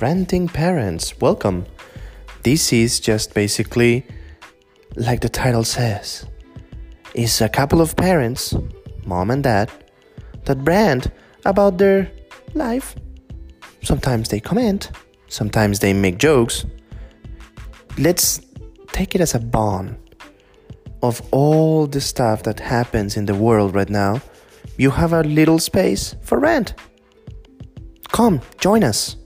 Ranting Parents. Welcome. This is just basically like the title says. It's a couple of parents, mom and dad, that brand about their life. Sometimes they comment, sometimes they make jokes. Let's take it as a bond of all the stuff that happens in the world right now. You have a little space for rent. Come, join us.